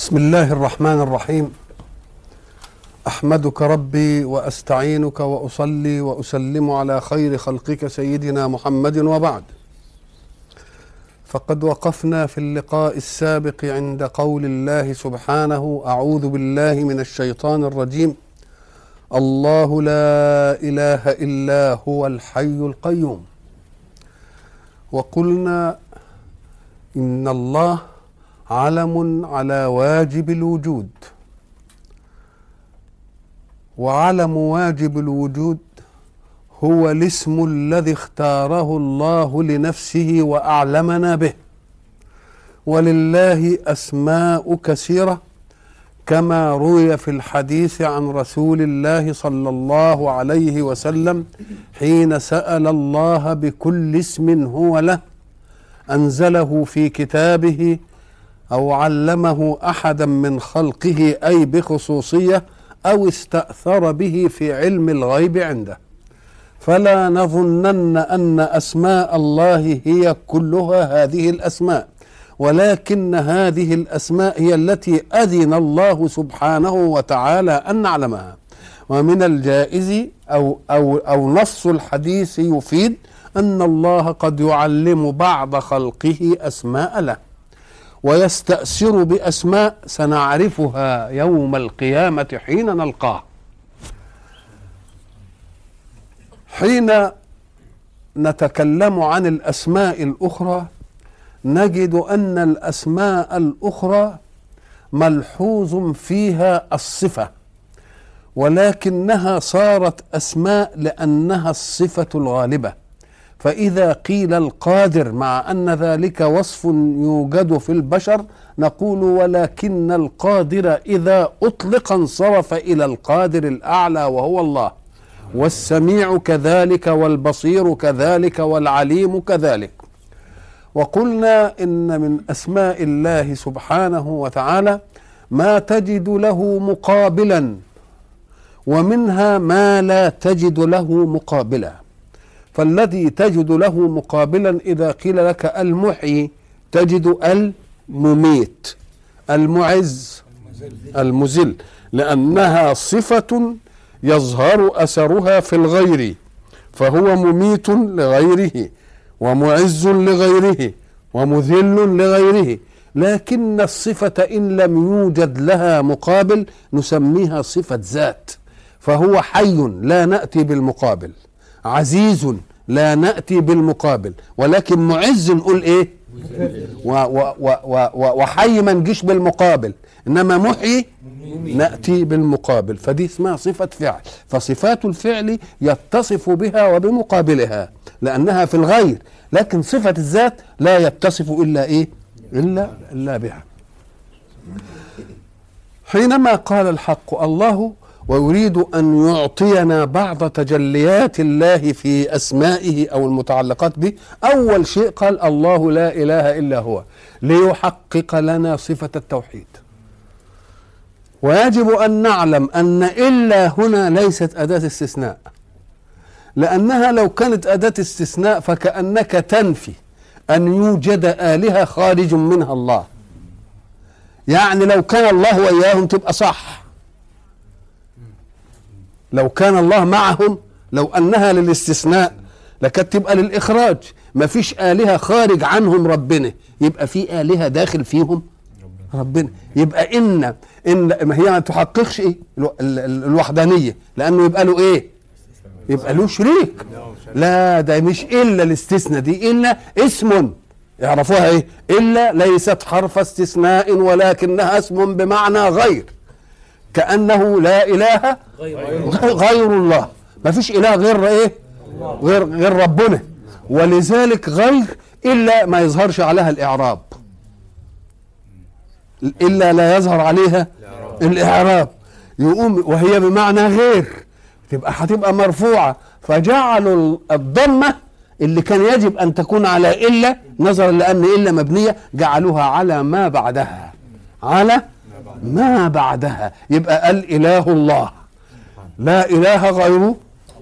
بسم الله الرحمن الرحيم. أحمدك ربي وأستعينك وأصلي وأسلم على خير خلقك سيدنا محمد وبعد. فقد وقفنا في اللقاء السابق عند قول الله سبحانه أعوذ بالله من الشيطان الرجيم. الله لا إله إلا هو الحي القيوم. وقلنا إن الله علم على واجب الوجود. وعلم واجب الوجود هو الاسم الذي اختاره الله لنفسه وأعلمنا به. ولله أسماء كثيرة كما روي في الحديث عن رسول الله صلى الله عليه وسلم حين سأل الله بكل اسم هو له أنزله في كتابه أو علمه أحدا من خلقه أي بخصوصية أو استأثر به في علم الغيب عنده. فلا نظنن أن أسماء الله هي كلها هذه الأسماء ولكن هذه الأسماء هي التي أذن الله سبحانه وتعالى أن نعلمها. ومن الجائز أو أو أو نص الحديث يفيد أن الله قد يعلم بعض خلقه أسماء له. ويستأثر بأسماء سنعرفها يوم القيامة حين نلقاه. حين نتكلم عن الأسماء الأخرى نجد أن الأسماء الأخرى ملحوظ فيها الصفة ولكنها صارت أسماء لأنها الصفة الغالبة. فإذا قيل القادر مع أن ذلك وصف يوجد في البشر نقول ولكن القادر إذا أطلق انصرف إلى القادر الأعلى وهو الله. والسميع كذلك والبصير كذلك والعليم كذلك. وقلنا إن من أسماء الله سبحانه وتعالى ما تجد له مقابلا ومنها ما لا تجد له مقابلا. فالذي تجد له مقابلا إذا قيل لك المحيي تجد المميت المعز المذل لأنها صفة يظهر أثرها في الغير فهو مميت لغيره ومعز لغيره ومذل لغيره لكن الصفة إن لم يوجد لها مقابل نسميها صفة ذات فهو حي لا نأتي بالمقابل. عزيز لا نأتي بالمقابل ولكن معز نقول إيه؟ و و و و و وحي ما نجيش بالمقابل إنما محيي نأتي بالمقابل فدي اسمها صفة فعل فصفات الفعل يتصف بها وبمقابلها لأنها في الغير لكن صفة الذات لا يتصف إلا إيه؟ إلا إلا بها. حينما قال الحق الله ويريد أن يعطينا بعض تجليات الله في أسمائه أو المتعلقات به. أول شيء قال الله لا إله إلا هو ليحقق لنا صفة التوحيد. ويجب أن نعلم أن إلا هنا ليست أداة استثناء. لأنها لو كانت أداة استثناء فكأنك تنفي أن يوجد آلهة خارج منها الله. يعني لو كان الله وإياهم تبقى صح. لو كان الله معهم لو أنها للاستثناء لكانت تبقى للإخراج. ما فيش آلهة خارج عنهم ربنا. يبقى في آلهة داخل فيهم ربنا. يبقى إن إن ما هي ما تحققش إيه؟ الوحدانية. لأنه يبقى له إيه؟ يبقى له شريك. لا ده مش إلا الاستثناء دي إلا اسم. يعرفوها إيه؟ إلا ليست حرف استثناء ولكنها اسم بمعنى غير. كأنه لا إله غير الله. ما فيش إله غير إيه؟ غير غير ربنا. ولذلك غير إلا ما يظهرش عليها الإعراب. إلا لا يظهر عليها الإعراب. يقوم وهي بمعنى غير. تبقى هتبقى مرفوعة. فجعلوا الضمة اللي كان يجب أن تكون على إلا نظرا لأن إلا مبنية جعلوها على ما بعدها. على ما بعدها؟ يبقى الاله الله. لا إله غيره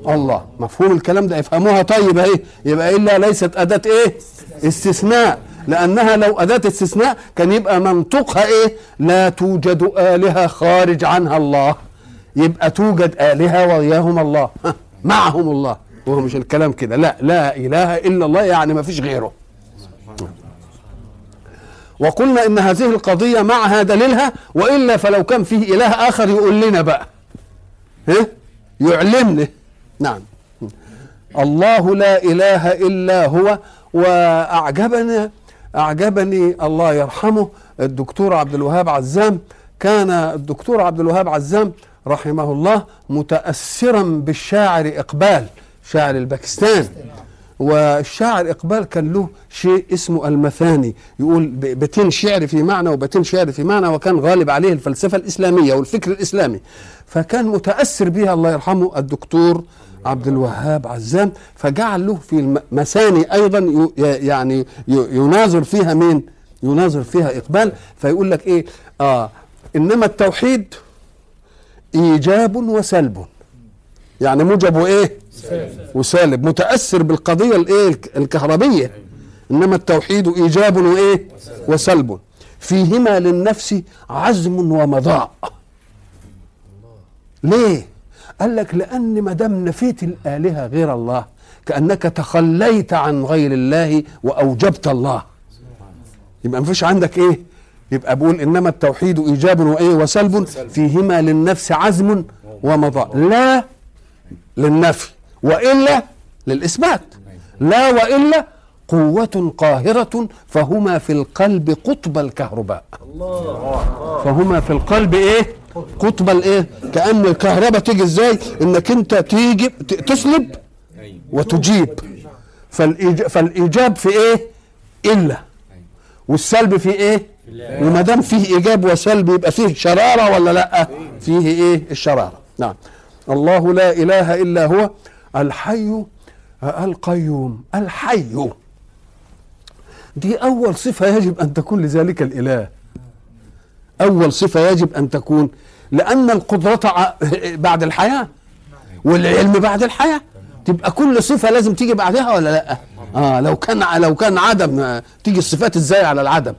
الله. مفهوم الكلام ده؟ يفهموها طيب أهي. يبقى إلا ليست أداة إيه؟ استثناء. لأنها لو أداة استثناء كان يبقى منطقها إيه؟ لا توجد آلهة خارج عنها الله. يبقى توجد آلهة وياهم الله. معهم الله. وهو مش الكلام كده. لا لا إله إلا الله يعني ما فيش غيره. وقلنا إن هذه القضية معها دليلها وإلا فلو كان فيه إله آخر يقول لنا بقى. ها؟ يعلمنا. نعم. الله لا إله إلا هو واعجبني أعجبني الله يرحمه الدكتور عبد الوهاب عزام. كان الدكتور عبد الوهاب عزام رحمه الله متاثرا بالشاعر إقبال شاعر الباكستان. والشاعر إقبال كان له شيء اسمه المثاني يقول ب- بيتين شعر في معنى وبيتين شعر في معنى وكان غالب عليه الفلسفة الإسلامية والفكر الإسلامي فكان متأثر بها الله يرحمه الدكتور عبد الوهاب عزام فجعل له في المثاني أيضا ي- يعني يناظر فيها مين؟ يناظر فيها إقبال فيقول لك إيه؟ آه إنما التوحيد إيجاب وسلب يعني موجب وايه؟ وسالب متأثر بالقضية الإيه؟ الك- الكهربية. إنما التوحيد إيجاب وإيه؟ وسلب. فيهما للنفس عزم ومضاء. ليه؟ قال لك لأن ما دام نفيت الآلهة غير الله كأنك تخليت عن غير الله وأوجبت الله. يبقى مفيش عندك إيه؟ يبقى بقول إنما التوحيد إيجاب وإيه؟ وسلب. فيهما للنفس عزم ومضاء. لا للنفي. وإلا للإثبات. لا وإلا قوة قاهرة فهما في القلب قطب الكهرباء. فهما في القلب إيه؟ قطب الإيه؟ كأن الكهرباء تيجي إزاي؟ إنك أنت تيجي تسلب وتجيب. فالإيجاب, في إيه؟ إلا. والسلب في إيه؟ وما دام فيه إيجاب وسلب يبقى فيه شرارة ولا لأ؟ فيه إيه؟ الشرارة. نعم. الله لا إله إلا هو الحي القيوم الحي. دي أول صفة يجب أن تكون لذلك الإله. أول صفة يجب أن تكون لأن القدرة ع- بعد الحياة والعلم بعد الحياة. تبقى كل صفة لازم تيجي بعدها ولا لأ؟ آه لو كان لو كان عدم آه، تيجي الصفات إزاي على العدم؟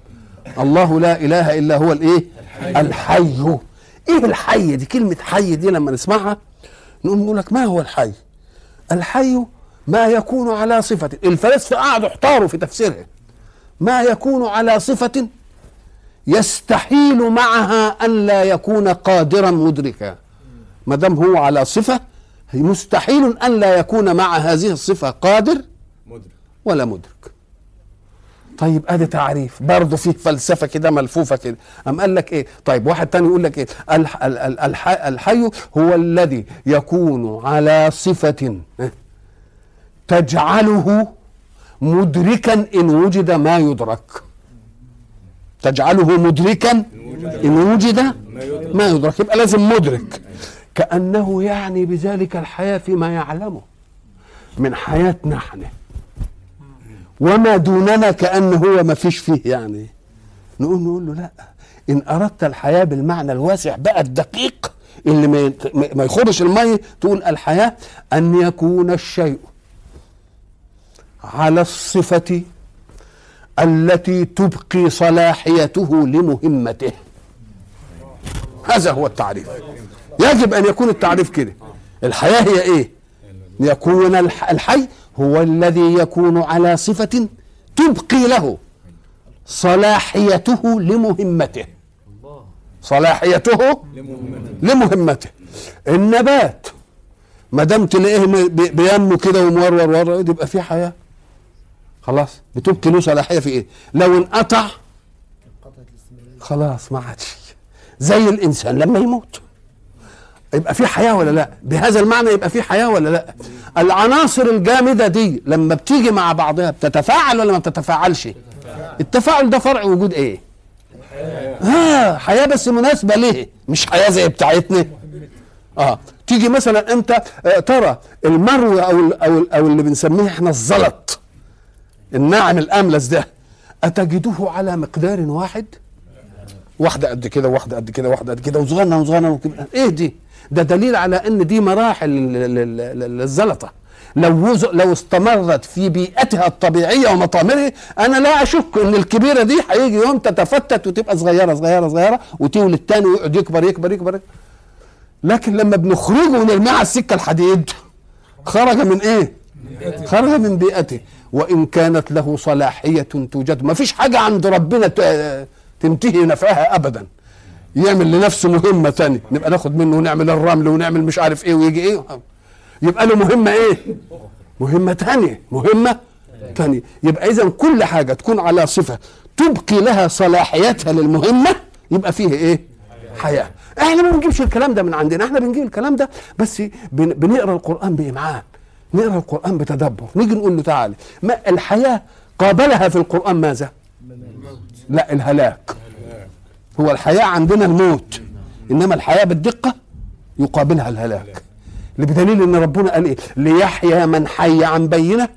الله لا إله إلا هو الإيه؟ الحي. إيه الحي؟ دي كلمة حي دي لما نسمعها نقول لك ما هو الحي؟ الحي ما يكون على صفة. الفلاسفه قعدوا احتاروا في تفسيرها ما يكون على صفة يستحيل معها أن لا يكون قادرا مدركا. ما دام هو على صفة مستحيل أن لا يكون مع هذه الصفة قادر ولا مدرك. طيب آدي تعريف. برضه فيه فلسفة كده ملفوفة كده. أم قال لك إيه؟ طيب واحد تاني يقول لك إيه؟ الح ال- ال- الحي, هو الذي يكون على صفة تجعله مدركا إن وجد ما يدرك. تجعله مدركا إن وجد ما يدرك. يبقى لازم مدرك. كأنه يعني بذلك الحياة فيما يعلمه. من حياتنا إحنا وما دوننا كأن هو ما فيش فيه يعني. نقول نقول له لا إن أردت الحياة بالمعنى الواسع بقى الدقيق اللي ما يخرش المية تقول الحياة أن يكون الشيء على الصفة التي تبقي صلاحيته لمهمته. هذا هو التعريف. يجب أن يكون التعريف كده. الحياة هي إيه؟ يكون الح- الحي هو الذي يكون على صفة تبقي له صلاحيته لمهمته. صلاحيته لمهمته. النبات ما دام تلاقيه بينمو كده ومورور ورا يبقى فيه حياة. خلاص بتبقي له صلاحية في إيه؟ لو انقطع خلاص ما عادش. زي الإنسان لما يموت. يبقى في حياة ولا لا؟ بهذا المعنى يبقى في حياة ولا لا؟ العناصر الجامدة دي لما بتيجي مع بعضها بتتفاعل ولا ما بتتفاعلش؟ التفاعل ده فرع وجود إيه؟ ها حياة بس مناسبة ليه؟ مش حياة زي بتاعتنا. آه تيجي مثلا أنت آه، ترى المرو أو ال أو ال أو اللي بنسميه إحنا الزلط الناعم الأملس ده أتجده على مقدار واحد؟ واحدة قد كده واحدة قد كده واحدة قد كده وصغنن وصغنن إيه دي؟ ده دليل على إن دي مراحل للزلطة. لو لو استمرت في بيئتها الطبيعية ومطامرها أنا لا أشك إن الكبيرة دي هيجي يوم تتفتت وتبقى صغيرة صغيرة صغيرة وتولد تاني ويقعد يكبر يكبر يكبر. لكن لما بنخرجه ونرميه على السكة الحديد خرج من إيه؟ خرج من بيئته. وإن كانت له صلاحية توجد. ما فيش حاجة عند ربنا تنتهي نفعها ابدا. يعمل لنفسه مهمة تانية نبقى ناخد منه ونعمل الرمل ونعمل مش عارف إيه ويجي إيه. يبقى له مهمة إيه؟ مهمة تانية. مهمة تانية. يبقى اذا كل حاجة تكون على صفة تبقي لها صلاحيتها للمهمة يبقى فيه إيه؟ حياة. إحنا ما بنجيبش الكلام ده من عندنا. إحنا بنجيب الكلام ده بس بن- بنقرأ القرآن بإمعان. نقرأ القرآن بتدبر. نيجي نقول له تعالى ما الحياة قابلها في القرآن ماذا؟ لا الهلاك. هو الحياة عندنا الموت. إنما الحياة بالدقة يقابلها الهلاك. بدليل إن ربنا قال إيه؟ ليحيى من حي عن بينة.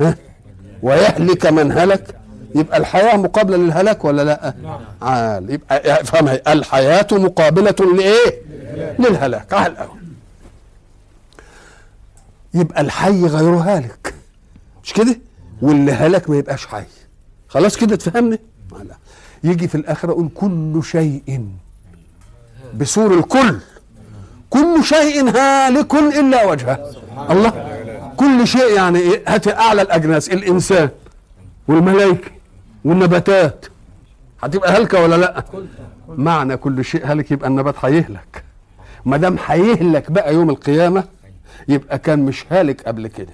ها؟ ويهلك من هلك. يبقى الحياة مقابلة للهلاك ولا لا؟ عال. يبقى افهمها الحياة مقابلة لإيه؟ للهلاك. الأول يبقى الحي غير هالك. مش كده؟ واللي هلك ما يبقاش حي. خلاص كده تفهمني؟ لا يجي في الآخرة يقول كل شيء. بسور الكل. كل شيء هالك إلا وجهه. الله. كل شيء يعني إيه؟ هات أعلى الأجناس الإنسان والملائكه والنباتات. هتبقى هلكة ولا لأ؟ معنى كل شيء هلك يبقى النبات هيهلك. ما دام هيهلك بقى يوم القيامة يبقى كان مش هالك قبل كده.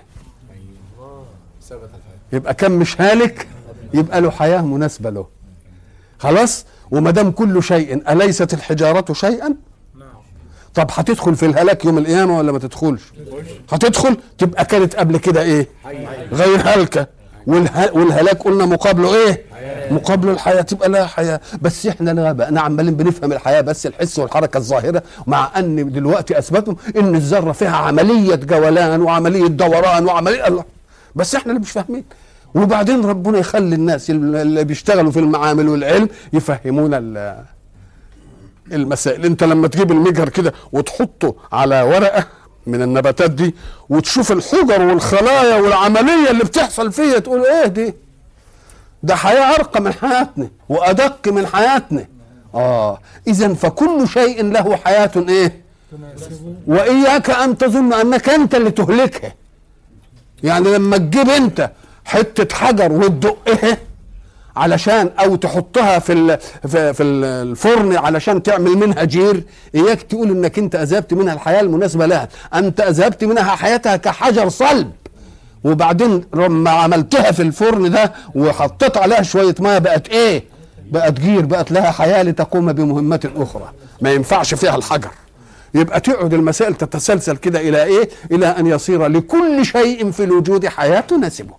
يبقى كان مش هالك يبقى له حياة مناسبة له. خلاص؟ وما دام كل شيء أليست الحجارة شيئا؟ طب هتدخل في الهلاك يوم القيامة ولا ما تدخلش؟ هتدخل؟ تبقى كانت قبل كده إيه؟ غير والها والهلاك قلنا مقابله إيه؟ مقابله الحياة. تبقى لها حياة. بس إحنا لا بقى عمالين بنفهم الحياة بس الحس والحركة الظاهرة مع أن دلوقتي اثبتوا إن الذرة فيها عملية جولان وعملية دوران وعملية الله. بس إحنا اللي مش فاهمين. وبعدين ربنا يخلي الناس اللي بيشتغلوا في المعامل والعلم يفهمونا ال- المسائل. انت لما تجيب المجهر كده وتحطه على ورقة من النباتات دي وتشوف الحجر والخلايا والعملية اللي بتحصل فيها تقول إيه دي؟ ده حياة أرقى من حياتنا وأدق من حياتنا. آه اذا فكل شيء له حياة إيه؟ وإياك أن تظن أنك أنت اللي تهلكها. يعني لما تجيب أنت حتة حجر وتدقها علشان أو تحطها في في, في ال- الفرن علشان تعمل منها جير. إياك تقول إنك أنت اذهبت منها الحياة المناسبة لها. أنت اذهبت منها حياتها كحجر صلب. وبعدين لما عملتها في الفرن ده وحطيت عليها شوية ميه بقت إيه؟ بقت جير بقت لها حياة لتقوم بمهمات أخرى. ما ينفعش فيها الحجر. يبقى تقعد المسائل تتسلسل كده إلى إيه؟ إلى أن يصير لكل شيء في الوجود حياة تناسبه.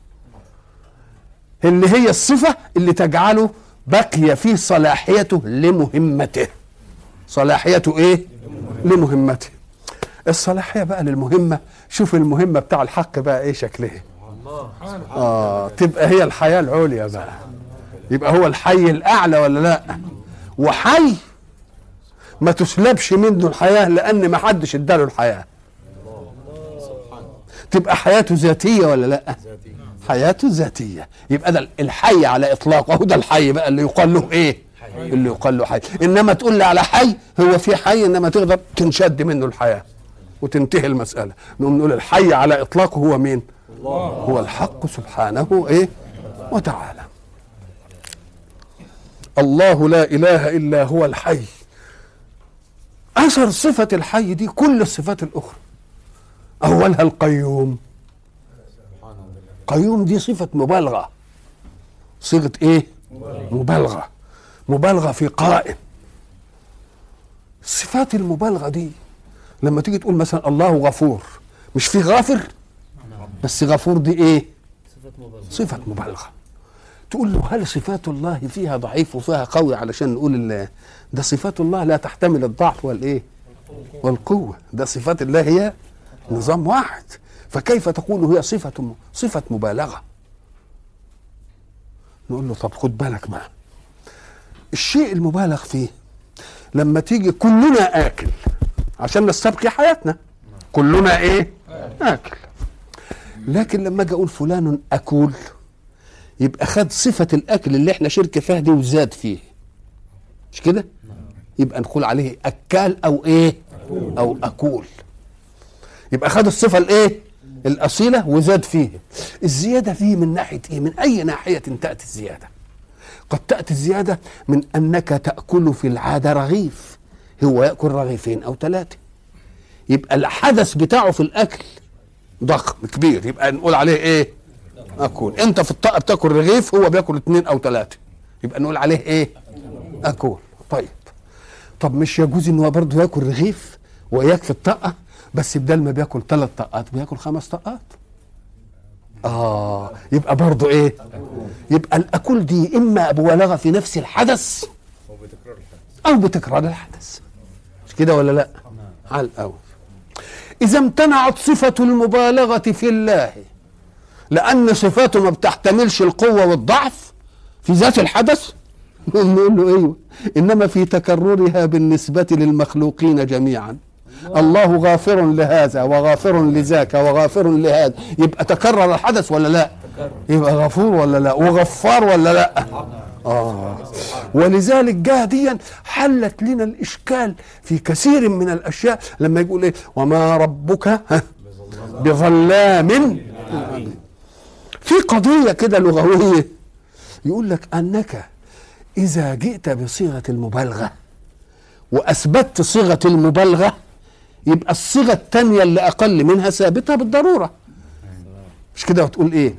اللي هي الصفة اللي تجعله بقي في صلاحيته لمهمته. صلاحيته إيه؟ لمهمته. الصلاحية بقى للمهمة. شوف المهمة بتاع الحق بقى إيه شكلها. آه تبقى هي الحياة العليا بقى. يبقى هو الحي الأعلى ولا لأ؟ وحي ما تسلبش منه الحياة لأن ما حدش اداله الحياة. تبقى حياته ذاتية ولا لأ؟ حياته ذاتية يبقى ده الحي على إطلاقه هو ده الحي بقى اللي يقال له إيه؟ اللي يقال له حي. إنما تقول لي على حي هو في حي إنما تقدر تنشد منه الحياة وتنتهي المسألة. نقوم نقول الحي على إطلاقه هو مين؟ هو الحق سبحانه إيه؟ وتعالى. الله لا إله إلا هو الحي. أثر صفة الحي دي كل الصفات الأخرى. أولها القيوم. قيوم دي صفة مبالغة. صيغة إيه؟ مبالغة. مبالغة في قائم. صفات المبالغة دي لما تيجي تقول مثلا الله غفور مش في غافر؟ بس غفور دي إيه؟ صفة مبالغة. تقول له هل صفات الله فيها ضعيف وفيها قوي علشان نقول ال- ده صفات الله لا تحتمل الضعف والإيه؟ والقوة. ده صفات الله هي نظام واحد. فكيف تقول هي صفة صفة مبالغة؟ نقول له طب خد بالك معاه الشيء المبالغ فيه لما تيجي كلنا آكل عشان نستبقي حياتنا. كلنا إيه؟ آكل. لكن لما أجي أقول فلان أكول يبقى خد صفة الأكل اللي إحنا شركة فيها دي وزاد فيه. مش كده؟ يبقى نقول عليه أكال أو إيه؟ أو أكول. يبقى خد الصفة الإيه؟ الأصيلة وزاد فيه. الزيادة فيه من ناحية إيه؟ من أي ناحية تأتي الزيادة؟ قد تأتي الزيادة من أنك تأكل في العادة رغيف. هو يأكل رغيفين أو ثلاثة. يبقى الحدث بتاعه في الأكل ضخم كبير. يبقى نقول عليه إيه؟ أكل. أنت في الطاقة بتأكل رغيف هو بيأكل اثنين أو ثلاثة. يبقى نقول عليه إيه؟ أكل. طيب. طب مش يجوز إن هو برضه يأكل رغيف وياك في الطاقة؟ بس بدل ما بياكل ثلاث طاقات بياكل خمس طاقات. آه يبقى برضه إيه؟ يبقى الأكل دي إما مبالغه في نفس الحدث أو بتكرار الحدث. مش كده ولا لأ؟ على الأول. إذا امتنعت صفة المبالغة في الله لأن صفاته ما بتحتملش القوة والضعف في ذات الحدث. نقول له أيوه إنما في تكررها بالنسبة للمخلوقين جميعا. الله. غافر لهذا وغافر لذاك وغافر لهذا. يبقى تكرر الحدث ولا لا؟ يبقى غفور ولا لا؟ وغفار ولا لا؟ آه. ولذلك جاء ديا حلت لنا الإشكال في كثير من الأشياء. لما يقول إيه؟ وما ربك بظلام. في قضية كده لغوية. يقول لك أنك إذا جئت بصيغة المبالغة وأثبتت صيغة المبالغة يبقى الصيغة الثانية اللي أقل منها ثابتة بالضرورة. مش كده وتقول إيه؟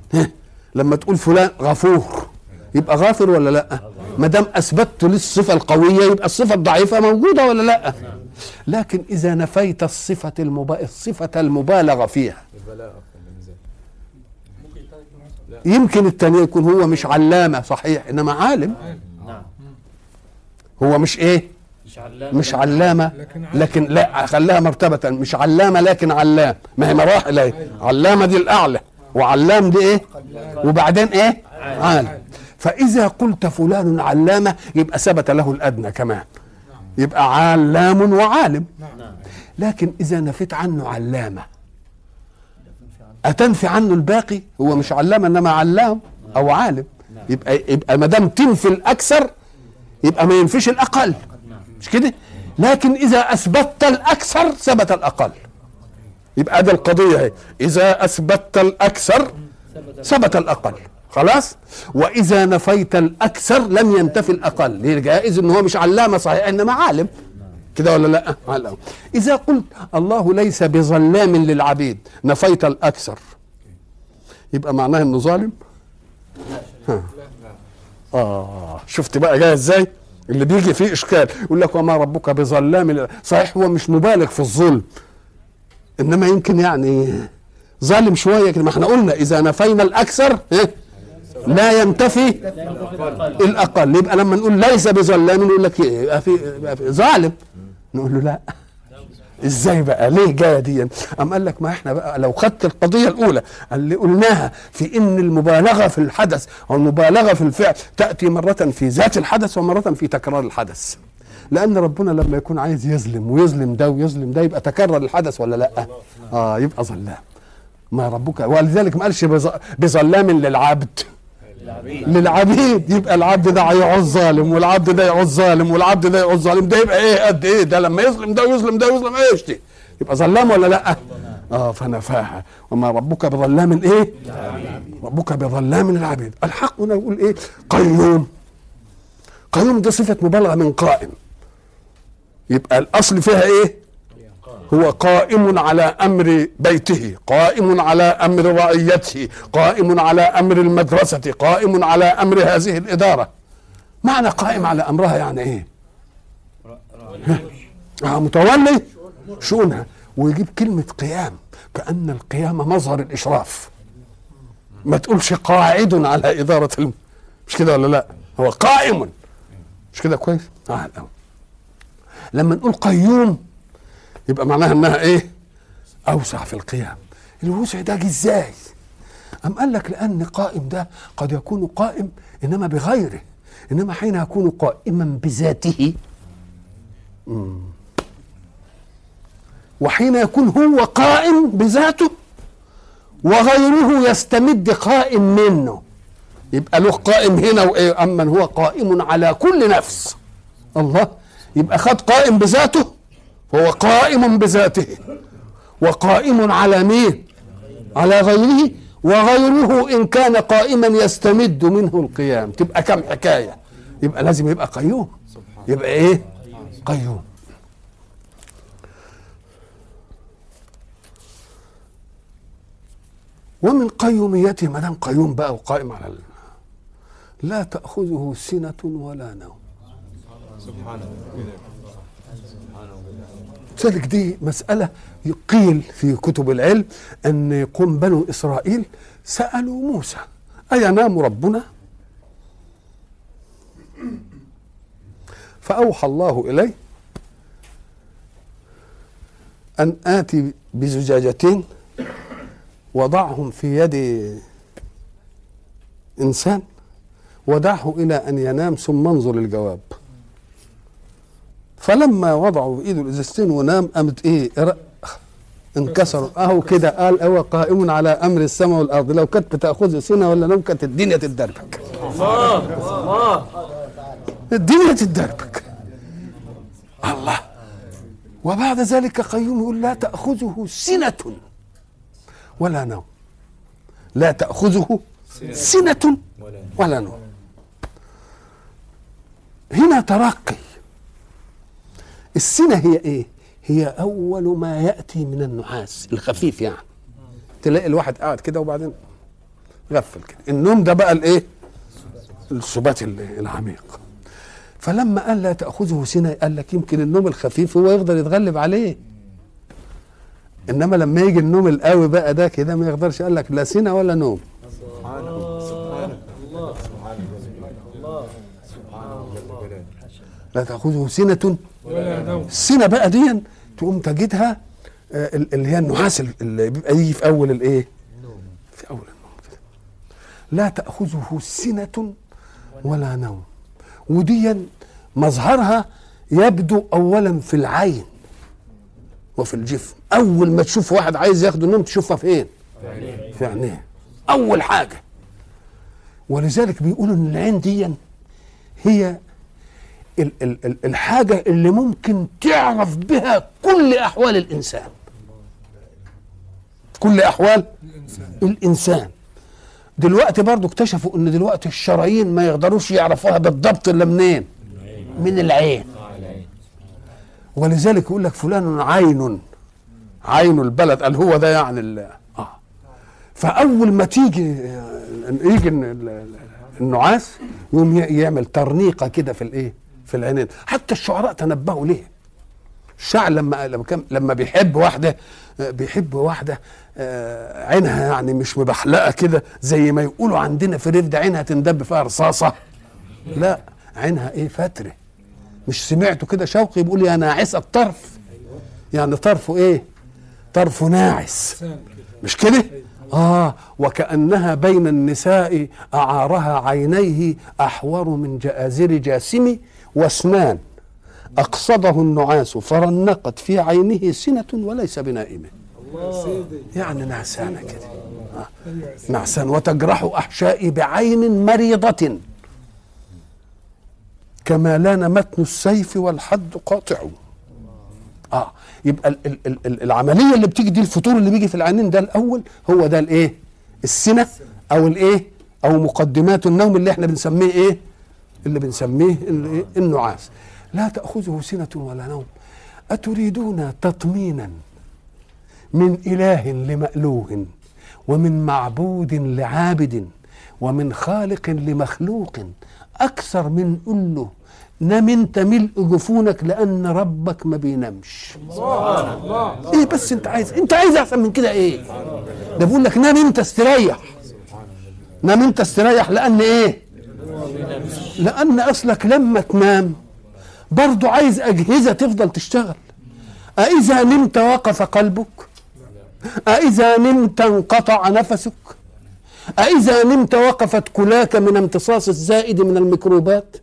لما تقول فلان غفور يبقى غافر ولا لأ؟ ما دام أثبتت للصفة القوية يبقى الصفة الضعيفة موجودة ولا لأ؟ لكن إذا نفيت الصفة المبا... الصفة المبالغة فيها. يمكن الثاني يكون هو مش علامة صحيح إنما عالم. هو مش إيه؟ مش علامة. لكن لا خلاها مرتبه مش علامة لكن علام ما هي مراحل أهي. علامة دي الأعلى وعلام دي إيه؟ وبعدين إيه؟ عالم فإذا قلت فلان علامة يبقى ثبت له الأدنى كمان. يبقى علام وعالم. لكن إذا نفيت عنه علامة أتنفي عنه الباقي؟ هو مش علامة إنما علام أو عالم. يبقى يبقى ما دام تنفي الأكثر يبقى ما ينفيش الأقل. مش كده؟ لكن إذا اثبتت الأكثر ثبت الأقل. يبقى ده القضية اهي إذا اثبتت الأكثر ثبت الأقل. خلاص؟ وإذا نفيت الأكثر لم ينتفي الأقل. جائز إن هو مش علامة صحيح إنما عالم. كده ولا لأ؟ علم. إذا قلت الله ليس بظلام للعبيد نفيت الأكثر. يبقى معناه إنه ظالم؟ ها. آه. شفت بقى جاي إزاي؟ اللي بيجي فيه إشكال يقول لك وما ربك بظلام صحيح هو مش مبالغ في الظلم إنما يمكن يعني ظالم شوية كده. ما إحنا قلنا إذا نفينا الأكثر إيه؟ لا ينتفي الأقل. يبقى لما نقول ليس بظلام نقول لك في, يبقى في ظالم. نقول له لا. إزاي بقى؟ ليه جاية دي؟ أم قال لك ما إحنا بقى لو خدت القضية الأولى اللي قلناها في إن المبالغة في الحدث أو المبالغه في الفعل تأتي مرة في ذات الحدث ومرة في تكرار الحدث. لأن ربنا لما يكون عايز يظلم ويظلم ده ويظلم ده يبقى تكرر الحدث ولا لأ؟ آه يبقى ظلام. ما ربك ولذلك ما قالش بظ- بظلام للعبد. للعبيد. يبقى العبد ده هيعوز ظالم والعبد ده يعوز ظالم والعبد ده يعوز ظالم. ده يبقى إيه؟ قد إيه؟ ده لما يظلم ده ويظلم ده ويظلم. إيش دي يبقى ظلام ولا لأ؟ آه فنفاها وما ربك بظلام إيه؟ ربك بظلام للعبيد الحق هنا يقول إيه؟ قيوم. قيوم دي صفة مبالغة من قائم. يبقى الأصل فيها إيه؟ هو قائم على أمر بيته قائم على أمر رعيته قائم على أمر المدرسة قائم على أمر هذه الإدارة. معنى قائم على أمرها يعني إيه؟ آه متولي؟ شؤونها ويجيب كلمة قيام كأن القيام مظهر الإشراف. ما تقولش قاعد على إدارة الم... مش كده ولا لا؟ هو قائم. مش كده كويس؟ آه. لما نقول قيوم يبقى معناها إنها إيه؟ أوسع في القيام الوسع ده جه إزاي؟ أم قال لك لأن قائم ده قد يكون قائم إنما بغيره إنما حين يكون قائما بذاته. وحين يكون هو قائم بذاته وغيره يستمد قائم منه. يبقى له قائم هنا وإيه؟ أما هو قائم على كل نفس. الله يبقى خد قائم بذاته فهو قائم بذاته وقائم على مين؟ على غيره وغيره إن كان قائما يستمد منه القيام. تبقى كم حكاية؟ يبقى لازم يبقى قيوم. يبقى إيه؟ قيوم. ومن قيوميته ما دام قيوم بقى وقائم على ال... لا تأخذه سنة ولا نوم. سبحانه ذلك دي مسألة قيل في كتب العلم أن يقوم بنو إسرائيل سألوا موسى أينام ربنا؟ فأوحى الله إليه أن آتي بزجاجتين وضعهم في يد إنسان ودعه إلى أن ينام ثم انظر الجواب فلما وضعوا بإيده الإزازتين ونام قامت إيه؟ انكسروا. أهو كده قال هو قائم على أمر السماء والأرض. لو كانت بتاخذ سنه ولا نوم كانت الدنيا تتدربك. الله الله الدنيا تتدربك. الله. وبعد ذلك قيوم يقول لا تأخذه سنة. ولا نوم. لا تأخذه سنة ولا نوم. هنا ترقي السنة هي إيه؟ هي أول ما يأتي من النحاس الخفيف يعني. تلاقي الواحد قاعد كده وبعدين غفل كده. النوم ده بقى الإيه؟ السبات العميق. فلما قال لا تأخذه سنه قال لك يمكن النوم الخفيف هو يقدر يتغلب عليه. إنما لما يجي النوم القوي بقى ده كده ما يقدرش. قال لك لا سنه ولا نوم سبحان الله لا تأخذه سنة. ولا نوم السنة بقى دي تقوم تجدها آه، اللي هي النحاس اللي بيبقى يجي في أول الايه في أول النوم كده. لا تأخذه سنة ولا نوم. وديا مظهرها يبدو اولا في العين وفي الجفن أول ما تشوف واحد عايز ياخد النوم تشوفها فين؟ في عينيه. أول حاجة. ولذلك بيقولوا إن العين دي هي ال ال ال الحاجة اللي ممكن تعرف بها كل أحوال الإنسان. كل أحوال الإنسان. دلوقتي برضو اكتشفوا إن دلوقتي الشرايين ما يقدروش يعرفوها بالضبط إلا منين؟ من العين. ولذلك يقول لك فلان عين عين البلد قال هو ده يعني آه. فأول ما تيجي يجي النعاس يقوم يعمل ترنيقة كده في الإيه؟ في العينين حتى الشعراء تنبهوا ليه. الشاعر لما لما كان لما بيحب واحدة بيحب واحدة آه، عينها يعني مش مبحلقة كده زي ما يقولوا عندنا في الريف ده عينها تندب فيها رصاصة. لا عينها إيه فترة. مش سمعتوا كده شوقي بيقول يا ناعس الطرف. يعني طرفه إيه؟ طرفه ناعس. مش كده؟ آه وكأنها بين النساء أعارها عينيه أحور من جآزر جاسم واسنان. أقصده النعاس فرنقت في عينه سنة وليس بنائمة. يعني نعسانة كده. نعسان. وتجرح أحشائي بعين مريضة. كما لأن متن السيف والحد قاطع. آه. يبقى ال ال ال العملية اللي بتيجي دي الفطور اللي بيجي في العينين ده الأول هو ده الإيه؟ السنة أو الإيه؟ أو مقدمات النوم اللي إحنا بنسميه إيه؟ اللي بنسميه النعاس. لا تأخذه سنة ولا نوم. أتريدون تطمينا من إله لمألوه ومن معبود لعابد ومن خالق لمخلوق أكثر من قل له نام انت ملء جفونك لأن ربك ما بينامش الله الله. إيه بس أنت عايز أنت عايز أحسن من كده إيه؟ ده بيقول لك نام انت استريح نام انت استريح لأن إيه؟ لأن أصلك لما تنام برضو عايز أجهزة تفضل تشتغل. أإذا نمت وقف قلبك أإذا نمت انقطع نفسك أإذا نمت وقفت كلاك من امتصاص الزائد من الميكروبات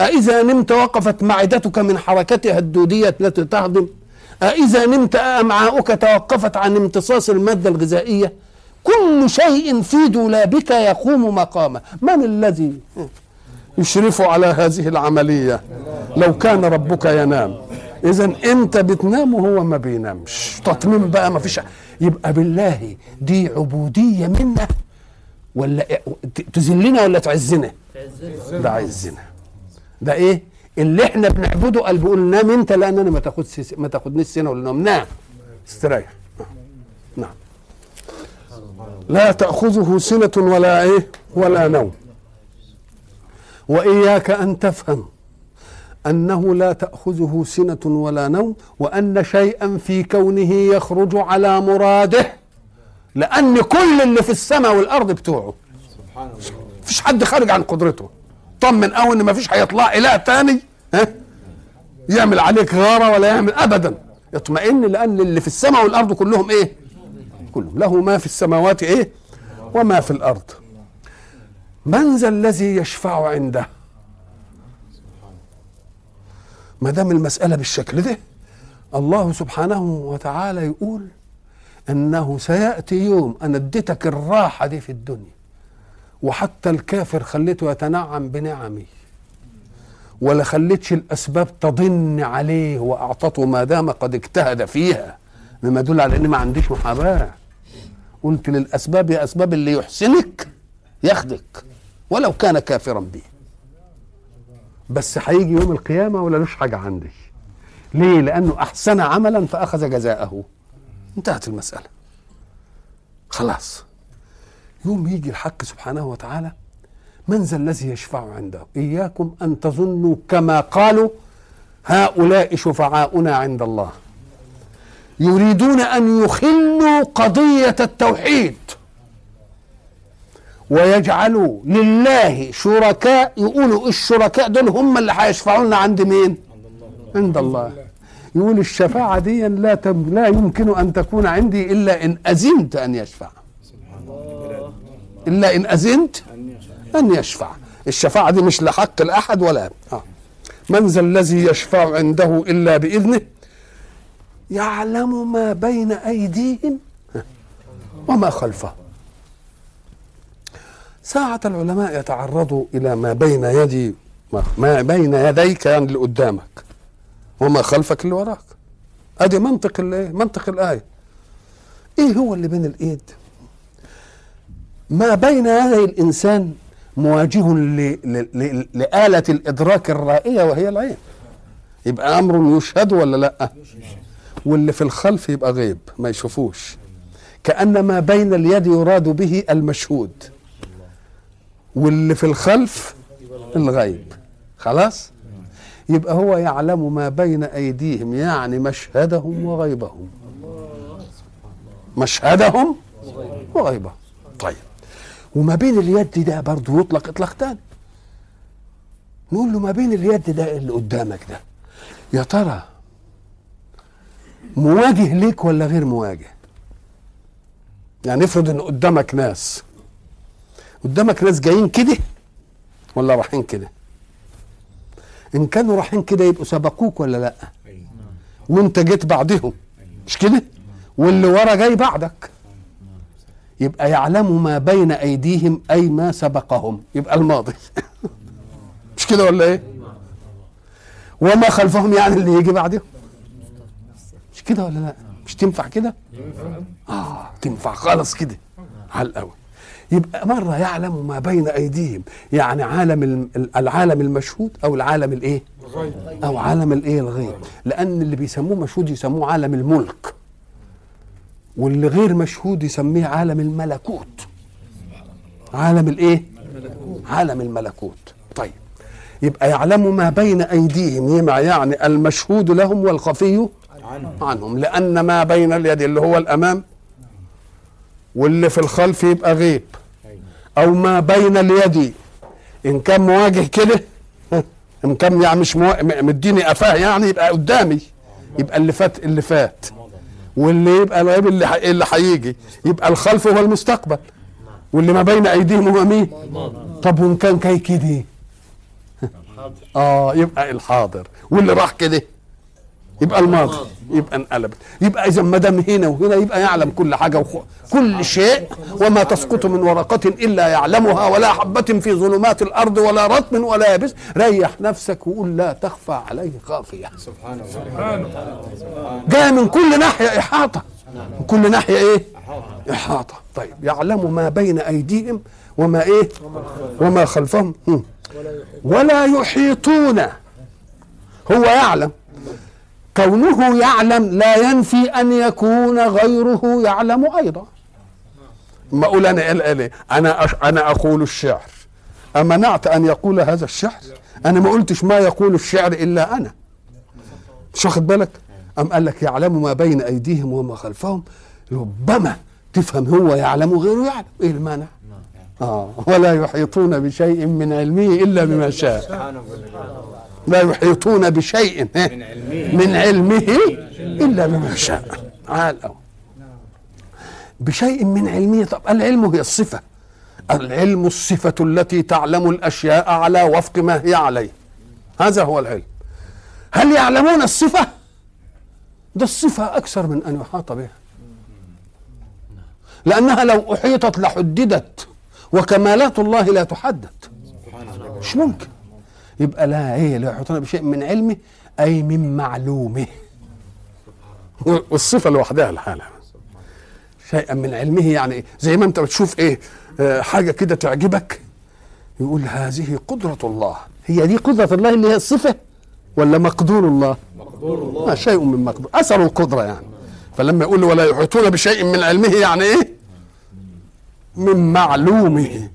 أإذا نمت وقفت معدتك من حركتها الدودية التي تهضم أإذا نمت أمعاؤك توقفت عن امتصاص المادة الغذائية كل شيء في دولابك يقوم مقامه. من الذي يشرف على هذه العملية؟ لو كان ربك ينام. إذا أنت بتنام وهو ما بينامش. تطمين بقى ما فيش يبقى بالله دي عبودية منا ولا تذلنا ولا تعزنا؟ ده عزنا. ده إيه؟ اللي إحنا بنعبده قال بيقول نام أنت لأن أنا ما تاخدش ما تاخدنيش سنة ولا نوم. نام. استريح. نعم. لا تأخذه سنة ولا إيه؟ ولا نوم. وإياك أن تفهم أنه لا تأخذه سنة ولا نوم وأن شيئا في كونه يخرج على مراده لأن كل اللي في السماء والأرض بتوعه. سبحان الله حد خارج عن قدرته. طمن قوي ان مفيش هيطلع إله تاني ها؟ يعمل عليك غارة ولا يعمل ابدا. اطمئن لأن اللي في السماء والأرض كلهم إيه؟ كلهم. له ما في السماوات إيه؟ وما في الأرض. من ذا الذي يشفع عنده؟ ما دام المسألة بالشكل ده الله سبحانه وتعالى يقول إنه سيأتي يوم أنا اديتك الراحة دي في الدنيا وحتى الكافر خليته يتنعم بنعمي ولا خليتش الأسباب تضن عليه وأعطته ما دام قد اجتهد فيها مما يدل على ان ما عنديش محاباة. قلت للأسباب يا أسباب اللي يحسنك ياخدك ولو كان كافرا به بس هيجي يوم القيامة ولا لوش حاجة عندي ليه؟ لأنه أحسن عملا فأخذ جزاءه. انتهت المسألة. خلاص. يوم يجي الحق سبحانه وتعالى من ذا الذي يشفع عنده. إياكم أن تظنوا كما قالوا هؤلاء شفعاؤنا عند الله. يريدون أن يخلوا قضية التوحيد ويجعلوا لله شركاء يقولوا الشركاء دول؟ هم اللي هيشفعوا لنا عند مين؟ عند الله. يقول الشفاعة دي لا تم لا يمكن أن تكون عندي إلا إن أذنت أن يشفع. إلا إن أذنت أن يشفع. الشفاعة دي مش لحق الأحد ولا آه. من ذا الذي يشفع عنده إلا بإذنه؟ يعلم ما بين أيديهم وما خلفهم. ساعة العلماء يتعرضوا إلى ما بين يدي ما بين يديك يعني اللي قدامك وما خلفك اللي وراك. أدي منطق الايه منطق الآية. إيه هو اللي بين الإيد؟ ما بين يدي الإنسان مواجه لآلة الإدراك الرائية وهي العين؟ يبقى أمر يشهد ولا لأ؟ واللي في الخلف يبقى غيب ما يشوفوش. كأن ما بين اليد يراد به المشهود. واللي في الخلف الغيب. خلاص؟ يبقى هو يعلم ما بين أيديهم يعني مشهدهم وغيبهم. مشهدهم وغيبهم. طيب. وما بين اليد ده برضه يطلق إطلاق تاني. نقول له ما بين اليد ده اللي قدامك ده. يا ترى مواجه ليك ولا غير مواجه؟ يعني افرض إن قدامك ناس قدامك ناس جايين كده ولا رايحين كده؟ إن كانوا رايحين كده يبقوا سبقوك ولا لأ؟ وأنت جيت بعدهم مش كده؟ واللي ورا جاي بعدك. يبقى يعلم ما بين أيديهم أي ما سبقهم يبقى الماضي. مش كده ولا إيه؟ وما خلفهم يعني اللي يجي بعدهم. مش كده ولا لا؟ مش تنفع كده؟ آه تنفع خالص كده. على الأول. يبقى مرة يعلم ما بين أيديهم. يعني عالم العالم المشهود أو العالم الإيه؟ أو عالم الإيه؟ الغيب. لأن اللي بيسموه مشهود يسموه عالم الملك. واللي غير مشهود يسميه عالم الملكوت. عالم الإيه؟ عالم الملكوت. طيب. يبقى يعلم ما بين أيديهم. يعني المشهود لهم والخفي عنهم. لأن ما بين اليد اللي هو الأمام واللي في الخلف يبقى غيب. أو ما بين اليد. إن كان مواجه كده إن كان يعني مش مديني قفاه يعني يبقى قدامي. يبقى اللي فات اللي فات. واللي يبقى الغيب اللي اللي هيجي يبقى الخلف هو المستقبل. واللي ما بين أيديهم هو مين؟ طب وإن كان كي كده؟ آه يبقى الحاضر. واللي راح كده. يبقى الماضي يبقى انقلبت. يبقى إذا ما دام هنا وهنا يبقى يعلم كل حاجة وخ... كل شيء وما تسقط من ورقة إلا يعلمها ولا حبة في ظلمات الأرض ولا رطب ولا يابس. ريح نفسك وقول لا تخفى عليه خافية. سبحان الله جاء من كل ناحية إحاطة. من كل ناحية إيه؟ إحاطة. طيب يعلم ما بين أيديهم وما إيه؟ وما خلفهم. هم. ولا يحيطون. هو يعلم. كونه يعلم لا ينفي أن يكون غيره يعلم أيضا. ما أقول أنا قال قال إيه؟ أنا أش- أنا أقول الشعر. امنعت أن يقول هذا الشعر؟ أنا ما قلتش ما يقول الشعر إلا أنا. مش واخد بالك؟ أم قال لك يعلم ما بين أيديهم وما خلفهم؟ ربما تفهم هو يعلم وغيره يعلم. إيه المانع؟ آه. ولا يحيطون بشيء من علمه إلا بما شاء. سبحان الله. لا يحيطون بشيء من علمه. من علمه إلا بما شاء. عال أوي. بشيء من علمه. طب العلم هي الصفة. العلم الصفة التي تعلم الأشياء على وفق ما هي عليه. هذا هو العلم. هل يعلمون الصفة؟ ده الصفة أكثر من أن يحاط بها. لأنها لو أحيطت لحددت وكمالات الله لا تحدد. مش ممكن. يبقى لا إيه لا يحيطون بشيء من علمه أي من معلومه. والصفة لوحدها لحالها شيئا من علمه يعني؟ زي ما انت بتشوف إيه آه حاجة كده تعجبك يقول هذه قدرة الله. هي دي قدرة الله اللي هي الصفة ولا مقدور الله؟ مقدور الله. آه شيء من مقدور. أثر القدرة يعني. فلما يقول ولا يحيطون بشيء من علمه يعني إيه؟ من معلومه.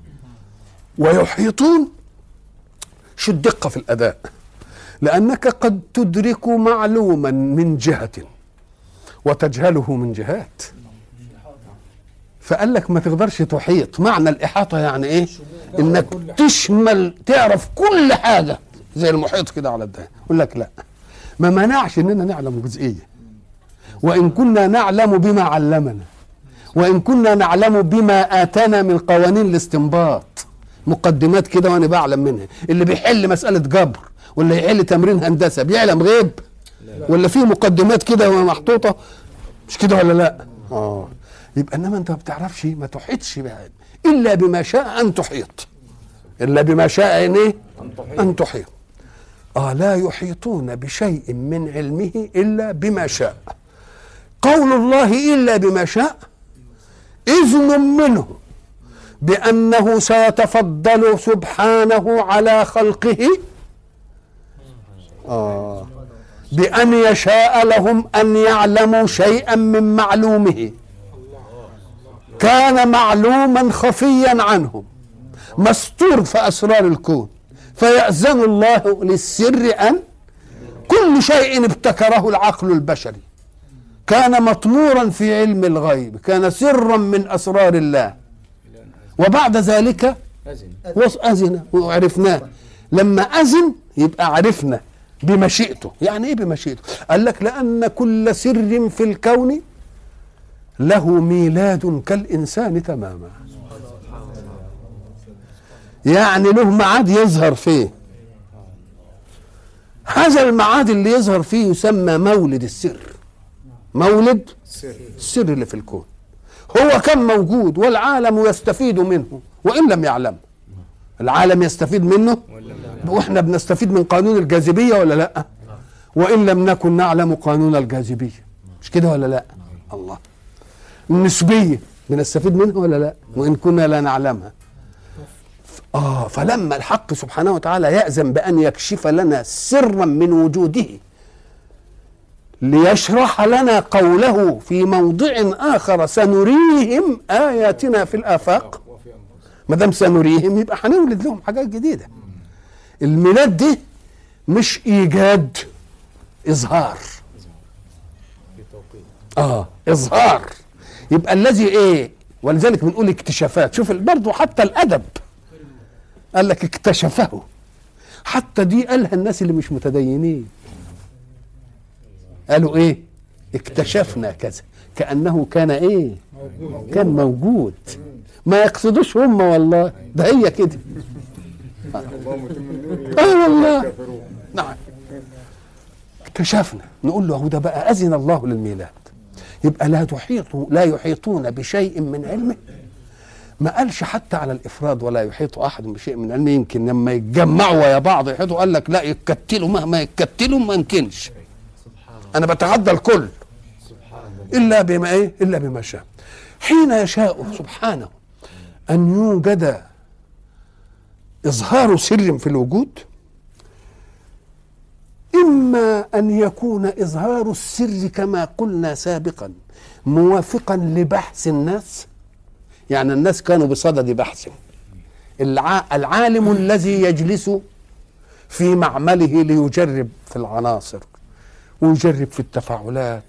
ويحيطون شو الدقة في الأداء؟ لأنك قد تدرك معلوما من جهة وتجهله من جهات. فقال لك ما تقدرش تحيط. معنى الإحاطة يعني إيه؟ إنك تشمل تعرف كل حاجة. زي المحيط كده على الدهن يقول لك لا. ما منعش إننا نعلم جزئية. وإن كنا نعلم بما علمنا. وإن كنا نعلم بما آتانا من قوانين الاستنباط. مقدمات كده وأنا بعلم منها. اللي بيحل مسألة جبر ولا يحل تمرين هندسة بيعلم غيب؟ ولا في مقدمات كده محطوطة؟ مش كده ولا لأ؟ آه. يبقى إنما أنت ما بتعرفش ما تحيطش بها. إلا بما شاء أن تحيط. إلا بما شاء إن إيه. أن تحيط. آه لا يحيطون بشيء من علمه إلا بما شاء. قول الله إلا بما شاء إذن منه. بأنه سيتفضل سبحانه على خلقه. آه. بأن يشاء لهم أن يعلموا شيئا من معلومه. كان معلوما خفيا عنهم. مستور في أسرار الكون. فيأذن الله للسر أن كل شيء ابتكره العقل البشري. كان مطمورا في علم الغيب. كان سرا من أسرار الله. وبعد ذلك أذن وعرفناه. لما أذن يبقى عرفنا بمشيئته. يعني إيه بمشيئته؟ قال لك لأن كل سر في الكون له ميلاد كالإنسان تماما. يعني له ميعاد يظهر فيه. هذا الميعاد اللي يظهر فيه يسمى مولد السر. مولد سر. السر اللي في الكون. هو كان موجود والعالم يستفيد منه وإن لم يعلم. العالم يستفيد منه؟ وإحنا بنستفيد من قانون الجاذبية ولا لأ؟ وإن لم نكن نعلم قانون الجاذبية. مش كده ولا لأ؟ الله. النسبيه بنستفيد منها ولا لأ؟ وإن كنا لا نعلمها. آه فلما الحق سبحانه وتعالى يأذن بأن يكشف لنا سرا من وجوده ليشرح لنا قوله في موضع آخر سنريهم آياتنا في الآفاق. ما دام سنريهم يبقى هنولد لهم حاجات جديدة. الميلاد دي مش إيجاد إظهار. آه إظهار. يبقى الذي إيه؟ ولذلك بنقول اكتشافات. شوف برضه حتى الأدب قال لك اكتشفه. حتى دي قالها الناس اللي مش متدينين. قالوا إيه؟ اكتشفنا كذا. كأنه كان إيه؟ كان موجود. ما يقصدوش هم والله. ده هي كده. آه والله نعم. كشفنا نقول له هو ده بقى أذن الله للميلاد. يبقى لا تحيط لا يحيطون بشيء من علمه. ما قالش حتى على الإفراد ولا يحيط أحد بشيء من علمه. يمكن لما يتجمعوا ويا بعض يحيطوا قال لك لا يتكتلوا مهما يتكتلوا ما يمكنش. أنا بتعدى الكل. إلا بما إيه؟ إلا بما شاء. حين يشاء سبحانه أن يوجد إظهار سر في الوجود إما أن يكون إظهار السر كما قلنا سابقا موافقا لبحث الناس. يعني الناس كانوا بصدد بحث. الع... العالم الذي يجلس في معمله ليجرب في العناصر. ويجرب في التفاعلات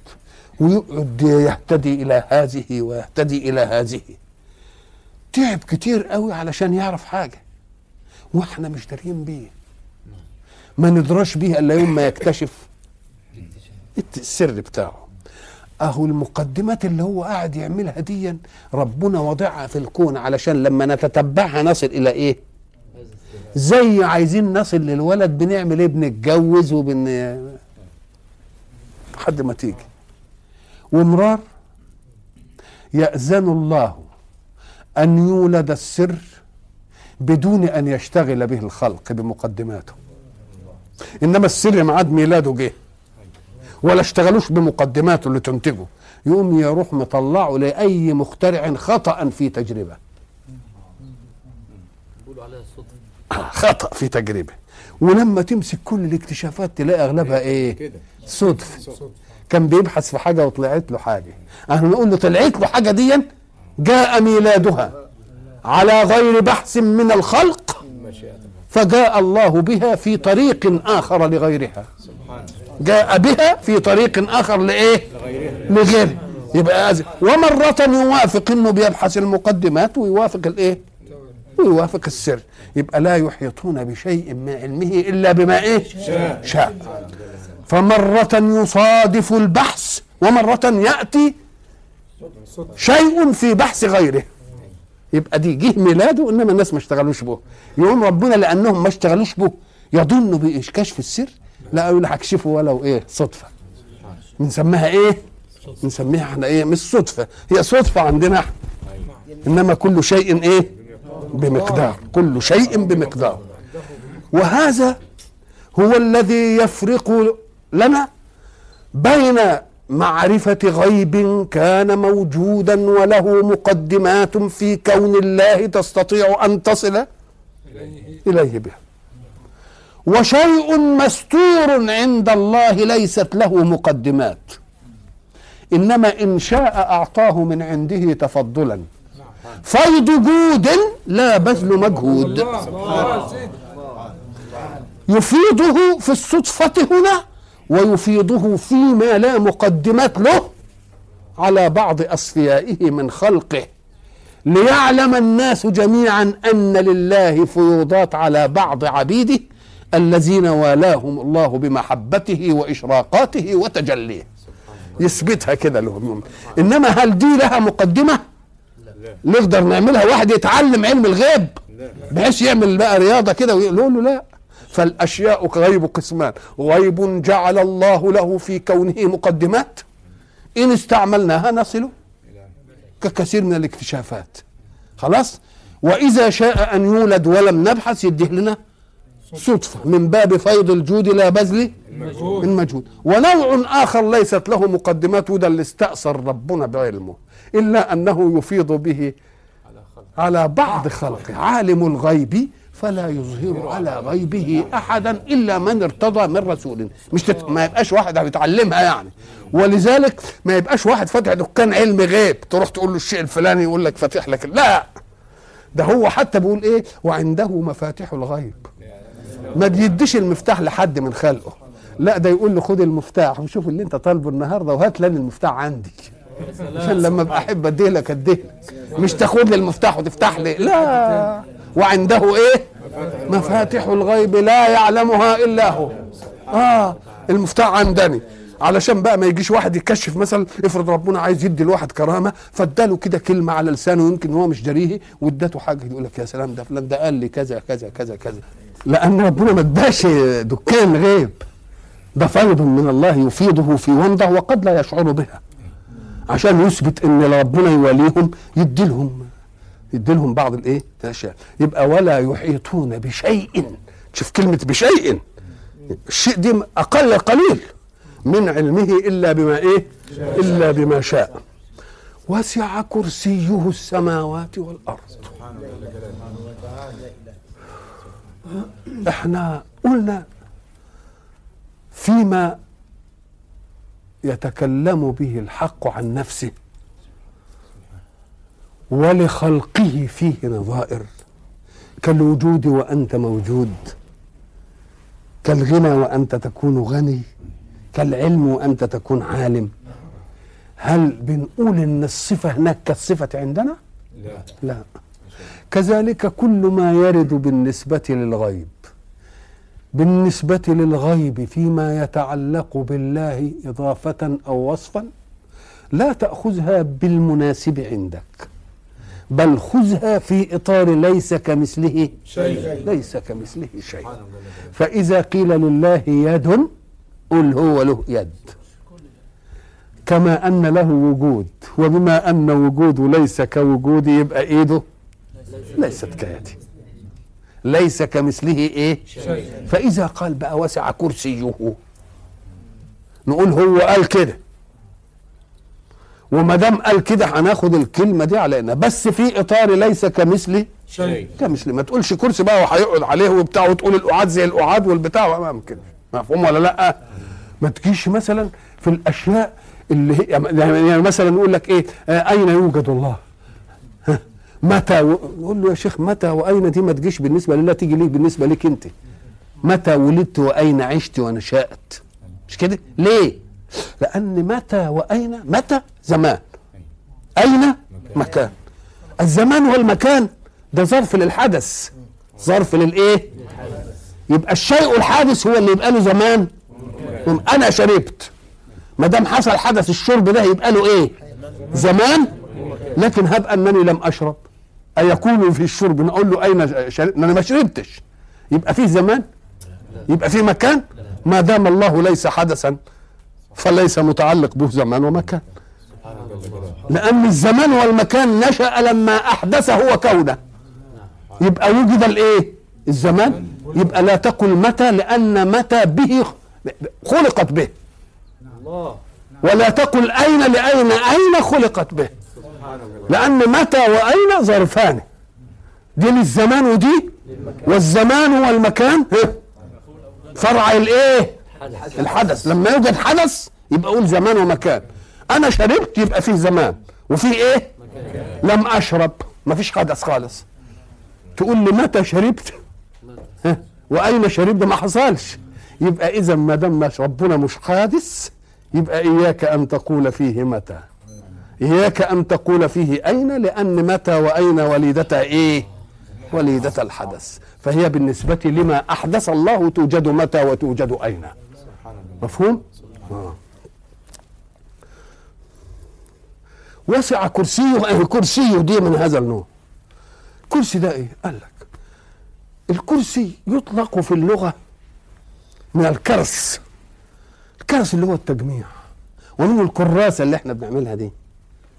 ويقعد يهتدي إلى هذه ويهتدي إلى هذه. تعب كتير قوي علشان يعرف حاجة وإحنا مش دارين بيه. ما ندراش بيه إلا يوم ما يكتشف السر بتاعه. أهو المقدمات اللي هو قاعد يعملها دي ربنا وضعها في الكون علشان لما نتتبعها نصل إلى إيه؟ زي عايزين نصل للولد بنعمل إيه؟ بنتجوز وبن لحد ما تيجي. ومرار يأذن الله أن يولد السر بدون أن يشتغل به الخلق بمقدماته. إنما السر معاد ميلاده جه. ولا اشتغلوش بمقدماته اللي تنتجه. يقوم يروح مطلعه لأي مخترع خطأ في تجربة. خطأ في تجربة. ولما تمسك كل الاكتشافات تلاقي أغلبها إيه كده. صدفة كان بيبحث في حاجة وطلعت له حاجة. إحنا نقول له طلعت له حاجة دي جاء ميلادها على غير بحث من الخلق فجاء الله بها في طريق آخر لغيرها. جاء بها في طريق آخر لإيه؟ لغيرها. لغيره. يبقى. ومرة يوافق إنه بيبحث المقدمات ويوافق الإيه؟ ويوافق السر. يبقى لا يحيطون بشيء من علمه إلا بما إيه؟ شاء. شاء فمرة يصادف البحث ومرة يأتي شيء في بحث غيره. يبقى دي جه ميلاده إنما الناس ما اشتغلوش به. يقوم ربنا لأنهم ما اشتغلوش به. يظن بكشف السر؟ لا يقول هكشفه ولو إيه؟ صدفة. بنسميها إيه؟ بنسميها إحنا إيه؟ مش صدفة. هي صدفة عندنا إنما كل شيء إيه؟ بمقدار كل شيء بمقدار. وهذا هو الذي يفرق لنا بين معرفة غيب كان موجودا وله مقدمات في كون الله تستطيع أن تصل إليه بها. وشيء مستور عند الله ليست له مقدمات. إنما إن شاء أعطاه من عنده تفضلا. فيض جود لا بذل مجهود. يفيضه في الصدفة هنا ويفيضه فيما لا مقدمات له على بعض أصفيائه من خلقه. ليعلم الناس جميعا أن لله فيوضات على بعض عبيده الذين والاهم الله بمحبته وإشراقاته وتجليه. يثبتها كده لهم. إنما هل دي لها نقدر نعملها واحد يتعلم علم الغيب بحيث يعمل بقى رياضة كده ويقول له لا. فالأشياء غيب قسمان. غيب جعل الله له في كونه مقدمات. إن استعملناها نصل ككثير من الاكتشافات. خلاص؟ وإذا شاء أن يولد ولم نبحث يديه لنا. صدفة. من باب فيض الجود لا بذل المجهود. ونوع آخر ليست له مقدمات وده اللي استأثر ربنا بعلمه إلا أنه يفيض به على بعض خلقه. عالم الغيب فلا يظهر على غيبه أحدا إلا من ارتضى من رسول. مش تت... ما يبقاش واحد بيتعلمها يعني. ولذلك ما يبقاش واحد فاتح دكان علم غيب تروح تقول له الشيء الفلاني يقول لك فاتح لك. لا! ده هو حتى بيقول إيه؟ وعنده مفاتيح الغيب. ما بيديش المفتاح لحد من خلقه. لا ده يقول له خد المفتاح وشوف اللي انت طالبه النهارده وهات لنا المفتاح عندي. عشان لما ابقى أحب أديه لك أديه. مش تاخد لي المفتاح وتفتح لي. لا. وعنده إيه؟ مفاتيح الغيب لا يعلمها إلا هو. آه المفتاح عندني. علشان بقى ما يجيش واحد يكشف مثلا افرض ربنا عايز يدي الواحد كرامة فاداله كده كلمة على لسانه يمكن هو مش داريه واداته حاجة يقول لك يا سلام ده فلان ده قال لي كذا كذا كذا كذا. لأن ربنا ما اداش دكان غيب ده فيض من الله يفيضه في ومضة وقد لا يشعر بها. عشان يثبت إن ربنا يوليهم يديلهم. يديلهم بعض الإيه؟ الأشياء. يبقى ولا يحيطون بشيء. شوف كلمة بشيء. الشيء دي أقل قليل من علمه إلا بما إيه؟ إلا بما شاء. وسع كرسيه السماوات والأرض. إحنا قلنا فيما يتكلم به الحق عن نفسه ولخلقه فيه نظائر كالوجود وأنت موجود كالغنى وأنت تكون غني كالعلم وأنت تكون عالم. هل بنقول إن الصفة هناك كالصفة عندنا؟ لا. لا. كذلك كل ما يرد بالنسبة للغيب. بالنسبة للغيب فيما يتعلق بالله إضافة أو وصفا لا تأخذها بالمناسب عندك. بل خذها في إطار ليس كمثله شيء. ليس كمثله شيء. فإذا قيل لله يد قل هو له يد. كما أن له وجود وبما أن وجوده ليس كوجودي يبقى إيده. ليست كيدي ليس كمثله شيء فإذا قال بقى وسع كرسيه. نقول هو قال كده. وما دام قال كده هناخد الكلمة دي علينا بس في إطار ليس كمثله شيء كمثل. ما تقولش كرسي بقى وهيقعد عليه وبتاع وتقول القعاد زي القعاد والبتاع ما ممكن مفهوم ولا لأ؟ ما تجيش مثلا في الأشياء اللي هي يعني مثلا يقول لك إيه؟ آه أين يوجد الله؟ متى و... نقول له يا شيخ متى وأين دي ما تجيش بالنسبة لله تيجي ليه بالنسبة ليك أنت؟ متى ولدت وأين عشت ونشات مش كده؟ ليه؟ لأن متى وأين؟ متى؟ زمان. أين؟ مكان. الزمان والمكان ده ظرف للحدث. ظرف للإيه؟ يبقى الشيء الحادث هو اللي يبقى له زمان. أنا شربت. ما دام حصل حدث الشرب ده يبقى له إيه؟ زمان. لكن هب أنني لم أشرب. أيكون في الشرب؟ نقول له أين شربت أنا ما شربتش. يبقى فيه زمان؟ يبقى فيه مكان؟ ما دام الله ليس حدثا فليس متعلق به زمان ومكان. لأن الزمان والمكان نشأ لما أحدث هو كونه يبقى وجد الإيه؟ الزمان. يبقى لا تقل متى لأن متى به خلقت به. ولا تقل أين لأين أين خلقت به. لأن متى وأين ظرفان؟ دي للزمان ودي والزمان والمكان فرع الإيه؟ حدث الحدث. لما يوجد حدث يبقى أقول زمان ومكان. أنا شربت يبقى فيه زمان. وفي إيه؟ لم أشرب. مفيش حدث خالص. تقول لي متى شربت؟ وأين شربت؟ ما حصلش. يبقى اذا ما دام ربنا مش حادث يبقى إياك أن تقول فيه متى. إياك أن تقول فيه أين لأن متى وأين وليدتا إيه؟ وليدة الحدث. فهي بالنسبة لما أحدث الله توجد متى وتوجد أين. مفهوم؟ آه. وسع كرسيه كرسيه دي من هذا النوع. الكرسي ده إيه؟ قال لك الكرسي يطلق في اللغة من الكرس. الكرس اللي هو التجميع. ومنه الكراسة اللي إحنا بنعملها دي.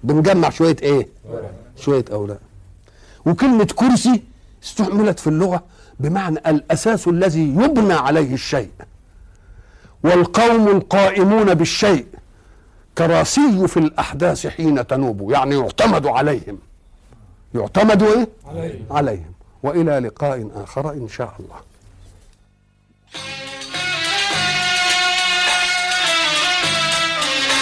بنجمع شوية إيه؟ شوية أوراق. وكلمة كرسي استعملت في اللغة بمعنى الأساس الذي يبنى عليه الشيء. والقوم القائمون بالشيء كراسي في الأحداث حين تنوب يعني يعتمد عليهم. يعتمد إيه؟ عليه عليهم. وإلى لقاء آخر إن شاء الله.